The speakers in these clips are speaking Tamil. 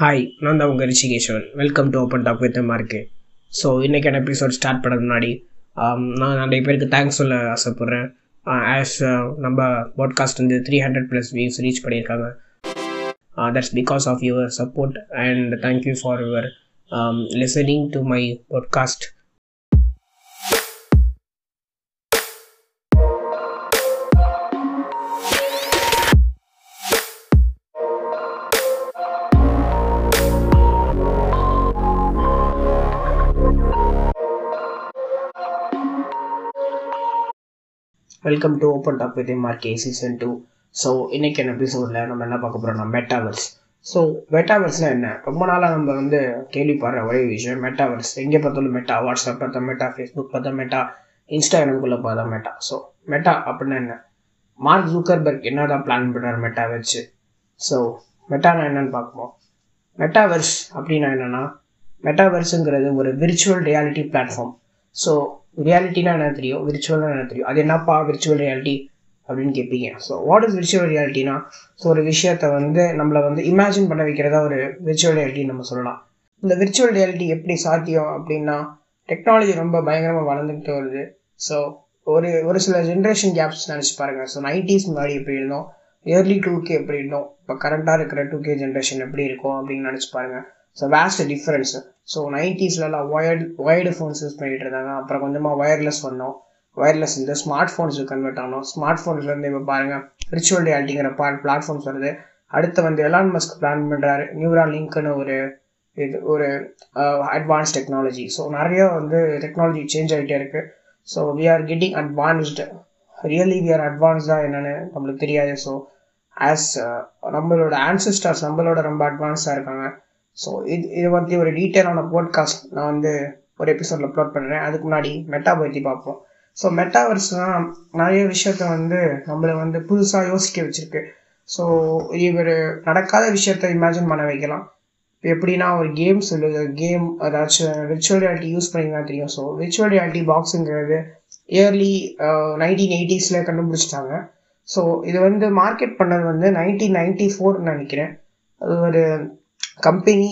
ஹாய் நான் தான் உங்கள் Rishikeswaran. Welcome to open talk with Mark so இன்றைக்கான எபிசோட் ஸ்டார்ட் பண்ண முன்னாடி um, நான் நிறைய பேருக்கு தேங்க்ஸ் சொல்ல ஆசைப்பட்றேன். ஆஸ் uh, uh, நம்ம பாட்காஸ்ட் வந்து three hundred plus views reach பண்ணியிருக்காங்க. That's because of your support and thank you for your listening to my podcast welcome to open talk with மார்க்கே சீசன் டூ ஸோ இன்னைக்கான எபிசோடில் நம்ம என்ன பார்க்க போகிறோம்னா மெட்டாவர்ஸ் ஸோ மெட்டாவர்ஸ்னால் என்ன? ரொம்ப நாளாக நம்ம வந்து கேள்விப்படுற ஒரே விஷயம் மெட்டாவர்ஸ் எங்கே பார்த்தாலும் மெட்டா வாட்ஸ்அப் பார்த்தா மெட்டா ஃபேஸ்புக் பார்த்தா மெட்டா இன்ஸ்டாகிராம்குள்ளே பார்த்தா மெட்டா ஸோ மெட்டா அப்படின்னா என்ன? மார்க் ஜூக்கர்பர்க் என்ன தான் பிளான் பண்ணுறாரு மெட்டா வச்சு ஸோ மெட்டானா என்னன்னு பார்ப்போம். மெட்டாவர்ஸ் அப்படின்னா என்னென்னா மெட்டாவர்ஸுங்கிறது ஒரு விர்ச்சுவல் ரியாலிட்டி பிளாட்ஃபார்ம் ஸோ ரியாலிட்டினா என்ன தெரியும்? விர்ச்சுவல்னா என்ன தெரியும்? அது என்னப்பா விர்ச்சுவல் ரியாலிட்டி அப்படின்னு கேட்பீங்க ஸோ வாட் இஸ் விர்ச்சுவல் ரியாலிட்டினா ஸோ ஒரு விஷயத்தை வந்து நம்மளை வந்து இமேஜின் பண்ண வைக்கிறதா ஒரு விர்ச்சுவல் ரியாலிட்டின்னு நம்ம சொல்லலாம். இந்த விர்ச்சுவல் ரியாலிட்டி எப்படி சாத்தியம் அப்படின்னா டெக்னாலஜி ரொம்ப பயங்கரமாக வளர்ந்துக்கிட்டு வருது. ஸோ ஒரு ஒரு சில ஜென்ரேஷன் கேப்ஸ் நினச்சி பாருங்கள் ஸோ நைன்டிஸ் முன்னாடி எப்படி இருந்தோம்? இயர்லி டூ கே எப்படி இருந்தோம்? இப்போ கரண்ட்டாக இருக்கிற டூ கே ஜென்ரேஷன் எப்படி இருக்கும் அப்படின்னு நினச்சி பாருங்கள் ஸோ வேஸ்ட் டிஃப்ரென்ஸ் ஸோ நைன்டிஸ்லலாம் ஒயர்டு ஒயர்டு ஃபோன்ஸ் யூஸ் பண்ணிட்டு இருந்தாங்க. அப்புறம் கொஞ்சமாக ஒயர்லெஸ் வந்தோம். ஒயர்லெஸ் இந்த ஸ்மார்ட் ஃபோன்ஸுக்கு கன்வெர்ட் ஆனோம் ஸ்மார்ட் ஃபோன்ஸ்லேருந்து இப்போ பாருங்கள் விர்ச்சுவல் ரியாலிட்டிங்கிற பா பிளாட்ஃபார்ம்ஸ் வருது. அடுத்து வந்து எலான் மஸ்க் பிளான் பண்ணுறாரு நியூரா லிங்க்னு ஒரு இது ஒரு அட்வான்ஸ் டெக்னாலஜி ஸோ நிறைய வந்து டெக்னாலஜி சேஞ்ச் ஆகிட்டே இருக்குது so we are getting advanced really we are அட்வான்ஸ்டாக என்னென்னு நம்மளுக்கு தெரியாது. ஸோ ஆஸ் நம்மளோட ஆன்சிஸ்டர்ஸ் நம்மளோட ரொம்ப அட்வான்ஸாக இருக்காங்க. ஸோ இது இது பற்றி ஒரு டீட்டெயிலான போட்காஸ்ட் நான் வந்து ஒரு எபிசோடில் அப்லோட் பண்ணுறேன் அதுக்கு முன்னாடி மெட்டா பற்றி பார்ப்போம் ஸோ மெட்டாவர்ஸ்லாம் நிறைய விஷயத்த வந்து நம்மளை வந்து புதுசாக யோசிக்க வச்சுருக்கு. ஸோ இவர் நடக்காத விஷயத்த இமேஜின் பண்ண வைக்கலாம். இப்போ எப்படின்னா ஒரு கேம் சொல்லுது. கேம் ஏதாச்சும் விர்ச்சுவல் ரியாலிட்டி யூஸ் பண்ணிங்கன்னா தெரியும். ஸோ விர்ச்சுவல் ரியாலிட்டி பாக்ஸுங்கிறது இயர்லி நைன்டீன் எயிட்டிஸில் கண்டுபிடிச்சிட்டாங்க. ஸோ இது வந்து மார்க்கெட் பண்ணது வந்து நைன்டீன் நைன்டி ஃபோர்னு நினைக்கிறேன். அது ஒரு கம்பெனி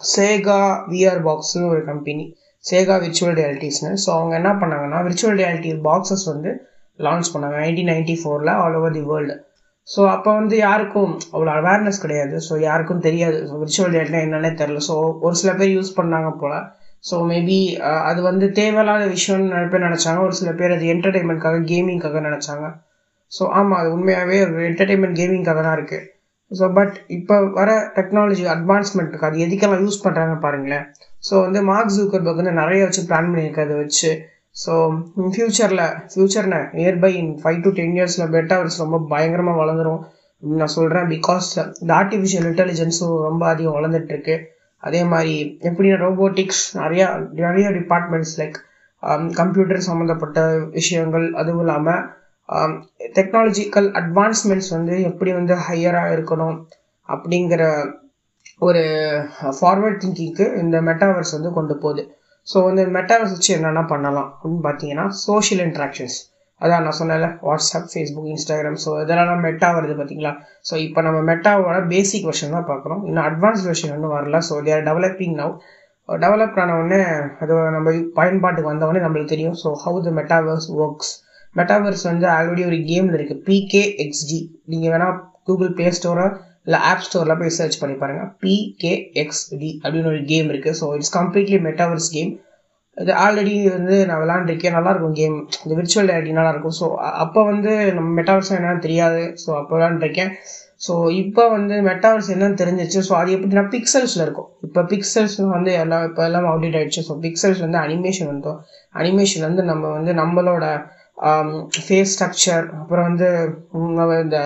சேகா விஆர் பாக்ஸ்னு ஒரு கம்பெனி. சேகா விர்ச்சுவல் ரியாலிட்டிஸ்னு ஸோ அவங்க என்ன பண்ணாங்கன்னா விர்ச்சுவல் ரியாலிட்டி பாக்ஸஸ் வந்து லான்ச் பண்ணாங்க. நைன்டீன் நைன்டி ஃபோரில் all over the world so அப்போ வந்து யாருக்கும் அவ்வளோ அவேர்னஸ் கிடையாது. ஸோ யாருக்கும் தெரியாது. ஸோ விர்ச்சுவல் ரியாலிட்டினா என்னன்னே தெரில ஸோ ஒரு சில பேர் யூஸ் பண்ணாங்க போல். ஸோ மேபி அது வந்து தேவையில்லாத விஷயம்னு நிறைய பேர் நினச்சாங்க. ஒரு சில பேர் அது என்டர்டெயின்மெண்ட்காக கேமிங்காக நினச்சாங்க. ஸோ ஆமாம் அது உண்மையாகவே ஒரு என்டர்டைன்மெண்ட் கேமிங்காக தான் இருக்குது ஸோ பட் இப்போ வர டெக்னாலஜி அட்வான்ஸ்மெண்ட்டுக்கு அது எதுக்கெல்லாம் யூஸ் பண்ணுறாங்க பாருங்களேன். ஸோ வந்து மார்க் ஜூக்கர்பர்க் வந்து நிறைய வச்சு பிளான் பண்ணியிருக்காது வச்சு. ஸோ ஃப்யூச்சரில் ஃப்யூச்சர்னு nearby in five to ten இயர்ஸில் மெட்டாவர்ஸ் ரொம்ப பயங்கரமாக வளர்ந்துரும். நான் சொல்கிறேன் பிகாஸ் இந்த ஆர்டிஃபிஷியல் இன்டெலிஜென்ஸும் ரொம்ப அதிகம் வளர்ந்துட்டுருக்கு. அதே மாதிரி எப்படின்னா ரோபோட்டிக்ஸ் நிறையா நிறைய டிபார்ட்மெண்ட்ஸ் லைக் கம்ப்யூட்டர் சம்மந்தப்பட்ட விஷயங்கள் அதுவும் இல்லாமல் டெக்னாலஜிக்கல் அட்வான்ஸ்மெண்ட்ஸ் வந்து எப்படி வந்து ஹையராக இருக்கணும் அப்படிங்கிற ஒரு ஃபார்வர்ட் திங்கிங்க்கு இந்த மெட்டாவர்ஸ் வந்து கொண்டு போகுது. ஸோ இந்த மெட்டாவர்ஸ் வச்சு என்னென்ன பண்ணலாம் அப்படின்னு பார்த்தீங்கன்னா சோஷியல் இன்ட்ராக்ஷன்ஸ் அதான் நான் சொன்னேன்ல வாட்ஸ்அப் ஃபேஸ்புக் இன்ஸ்டாகிராம் ஸோ இதெல்லாம் மெட்டா வருது பார்த்தீங்களா? ஸோ இப்போ நம்ம மெட்டாவோட பேசிக் வெர்ஷன் தான் பார்க்குறோம். இன்னும் அட்வான்ஸ் வெர்ஷன் ஒன்றும் வரல. So there developing now develop ஆன உடனே அது நம்ம பயன்பாட்டுக்கு வந்தவொடனே நம்மளுக்கு தெரியும். So how the metaverse works metaverse வந்து ஆல்ரெடி ஒரு கேமில் இருக்குது பிகே எக்ஸ்டி நீங்கள் வேணால் கூகுள் ப்ளே ஸ்டோரோ இல்லை ஆப் ஸ்டோரில் போய் சர்ச் பண்ணி பாருங்கள் பிகேஎக்ஸ்டி அப்படின்னு ஒரு கேம் இருக்குது so it's completely metaverse game இது ஆல்ரெடி வந்து நான் விளாண்டுருக்கேன் நல்லாயிருக்கும் கேம் இந்த விர்ச்சுவல் ரியாலிட்டி நல்லாயிருக்கும். ஸோ அப்போ வந்து நம்ம மெட்டாவர்ஸ் என்னன்னு தெரியாது. ஸோ அப்போ விளாண்டுருக்கேன் ஸோ இப்போ வந்து மெட்டாவர்ஸ் என்னன்னு தெரிஞ்சிச்சு. ஸோ அது எப்படின்னா பிக்சல்ஸில் இருக்கும். இப்போ பிக்சல்ஸ் வந்து எல்லாம் இப்போ எல்லாம் அப்டேட் ஆகிடுச்சு ஸோ பிக்சல்ஸ் வந்து அனிமேஷன் வந்தோம் அனிமேஷன் வந்து நம்ம வந்து நம்மளோட ஃபேஸ் ஸ்ட்ரக்சர் அப்புறம் வந்து இந்த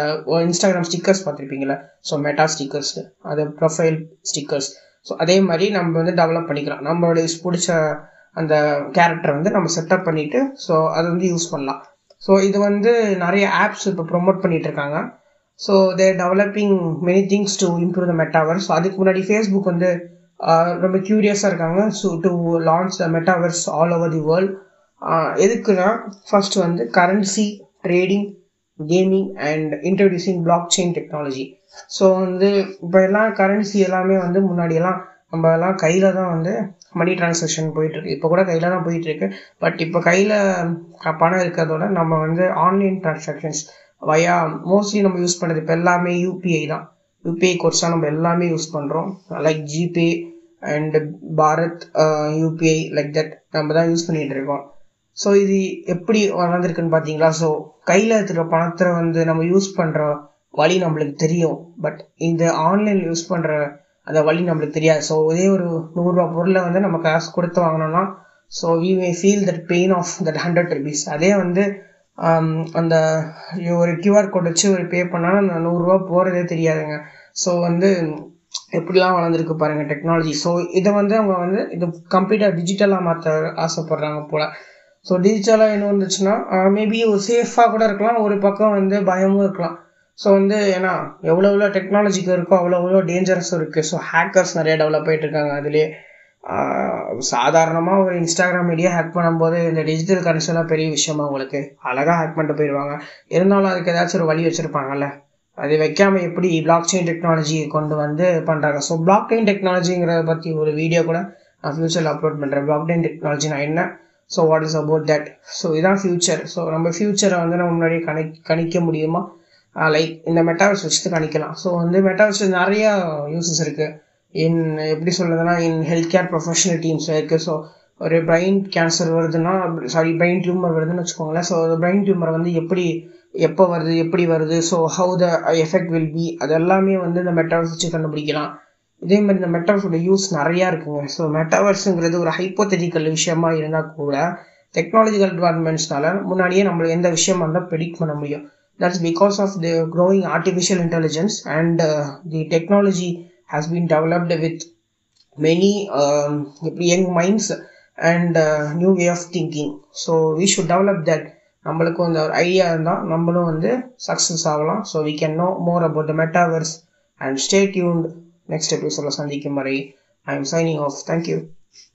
இன்ஸ்டாகிராம் ஸ்டிக்கர்ஸ் பார்த்துருப்பீங்களா ஸோ மெட்டா ஸ்டிக்கர்ஸ் அது ப்ரொஃபைல் ஸ்டிக்கர்ஸ் ஸோ அதே மாதிரி நம்ம வந்து டெவலப் பண்ணிக்கலாம். நம்மளுடைய பிடிச்ச அந்த கேரக்டர் வந்து நம்ம செட்டப் பண்ணிவிட்டு ஸோ அதை வந்து யூஸ் பண்ணலாம். ஸோ இது வந்து நிறைய ஆப்ஸ் இப்போ ப்ரொமோட் பண்ணிட்டு இருக்காங்க. So there developing many things to improve the metaverse அதுக்கு முன்னாடி ஃபேஸ்புக் வந்து ரொம்ப க்யூரியஸாக இருக்காங்க. So to launch the metaverse all over the world எதுக்குன்னா ஃபர்ஸ்ட் வந்து currency trading gaming and introducing blockchain technology so வந்து இப்போ எல்லாம் கரன்சி எல்லாமே வந்து முன்னாடியெல்லாம் நம்ம எல்லாம் கையில் தான் வந்து மணி டிரான்சாக்ஷன் போயிட்டுருக்கு. இப்போ கூட கையில் தான் போயிட்டுருக்கு. பட் இப்போ கையில் பணம் இருக்கிறதோட நம்ம வந்து ஆன்லைன் டிரான்சாக்ஷன்ஸ் வயா மோஸ்ட்லி நம்ம யூஸ் பண்ணுறது இப்போ எல்லாமே யூபிஐ தான். யூபிஐ கோர்ஸாக நம்ம எல்லாமே யூஸ் பண்ணுறோம் like GPay and Bharat UPI like that நம்ம தான் யூஸ் பண்ணிகிட்டு இருக்கோம். ஸோ இது எப்படி வளர்ந்துருக்குன்னு பார்த்தீங்களா ஸோ கையில் இருக்கிற பணத்தை வந்து நம்ம யூஸ் பண்ணுற வழி நம்மளுக்கு தெரியும். பட் இந்த ஆன்லைன் யூஸ் பண்ணுற அந்த வழி நம்மளுக்கு தெரியாது. ஸோ ஒரே ஒரு நூறுரூவா பொருளை வந்து நம்ம காசு கொடுத்து வாங்கினோம்னா so we may feel that pain of that hundred rupees அதே வந்து um, அந்த ஒரு கியூஆர் கோட் வச்சு ஒரு பே பண்ணாலும் அந்த நூறுரூவா போகிறதே தெரியாதுங்க. ஸோ வந்து எப்படிலாம் வளர்ந்துருக்கு பாருங்கள் டெக்னாலஜி ஸோ இதை வந்து அவங்க வந்து இது கம்ப்ளீட்டாக டிஜிட்டலாக மாற்ற ஆசைப்படுறாங்க போல். ஸோ டிஜிட்டலாக என்ன இருந்துச்சுன்னா மேபி ஒரு சேஃபாக கூட இருக்கலாம் ஒரு பக்கம் வந்து பயமும் இருக்கலாம். ஸோ வந்து ஏன்னா எவ்வளோ எவ்வளோ டெக்னாலஜிக்கு இருக்கோ அவ்வளோ எவ்வளோ டேஞ்சரஸும் இருக்குது ஸோ ஹேக்கர்ஸ் நிறைய டெவலப் ஆகிட்டு இருக்காங்க அதுலேயே. சாதாரணமாக ஒரு இன்ஸ்டாகிராம் மீடியா ஹேக் பண்ணும்போது இந்த டிஜிட்டல் கரன்சிலாம் பெரிய விஷயமா உங்களுக்கு அழகாக ஹேக் பண்ணிட்டு போயிடுவாங்க இருந்தாலும் அதுக்கு ஏதாச்சும் ஒரு வழி வச்சுருப்பாங்கல்ல. அது வைக்காமல் எப்படி பிளாக் செயின் டெக்னாலஜி கொண்டு வந்து பண்ணுறாங்க ஸோ பிளாக் செயின் டெக்னாலஜிங்கிறத பற்றி ஒரு வீடியோ கூட நான் ஃபியூச்சரில் அப்லோட் பண்ணுறேன் பிளாக் செயின் டெக்னாலஜினா என்ன? So what is about that so இதான் ஃபியூச்சர் ஸோ நம்ம ஃபியூச்சரை வந்து நம்ம முன்னாடியே கணி கணிக்க முடியுமா? லைக் இந்த மெட்டாவர்ஸ் வச்சுட்டு கணிக்கலாம். ஸோ வந்து மெட்டாவர்ஸ் நிறையா யூசஸ் இருக்குது இன் எப்படி சொல்கிறதுனா in health care professional teams இருக்குது ஸோ ஒரு பிரெயின் கேன்சர் வருதுன்னா சாரி பிரெயின் டியூமர் வருதுன்னு வச்சுக்கோங்களேன். ஸோ அந்த பிரெயின் டியூமர் வந்து எப்படி எப்போ வருது எப்படி வருது? So how the effect will be அது எல்லாமே வந்து இந்த மெட்டாவர்ஸ் வச்சு கண்டுபிடிக்கலாம். இதே மாதிரி இந்த மெட்டாவர்ஸோட யூஸ் நிறையா இருக்குங்க. ஸோ மெட்டாவர்ஸுங்கிறது ஒரு ஹைப்போதெட்டிக்கல் விஷயமா இருந்தால் கூட டெக்னாலஜிக்கல் அட்வான்ஸ்மெண்ட்ஸ்னால முன்னாடியே நம்ம எந்த விஷயமா இருந்தால் ப்ரெடிக்ட் பண்ண முடியும். That's because of the growing artificial intelligence and the technology has been developed with many young minds and new way of thinking so we should develop that நம்மளுக்கும் அந்த ஒரு ஐடியா இருந்தால் நம்மளும் வந்து சக்ஸஸ் ஆகலாம். So we can know more about the metaverse and stay tuned next episode of Sandeep Murray. I am signing off. Thank you.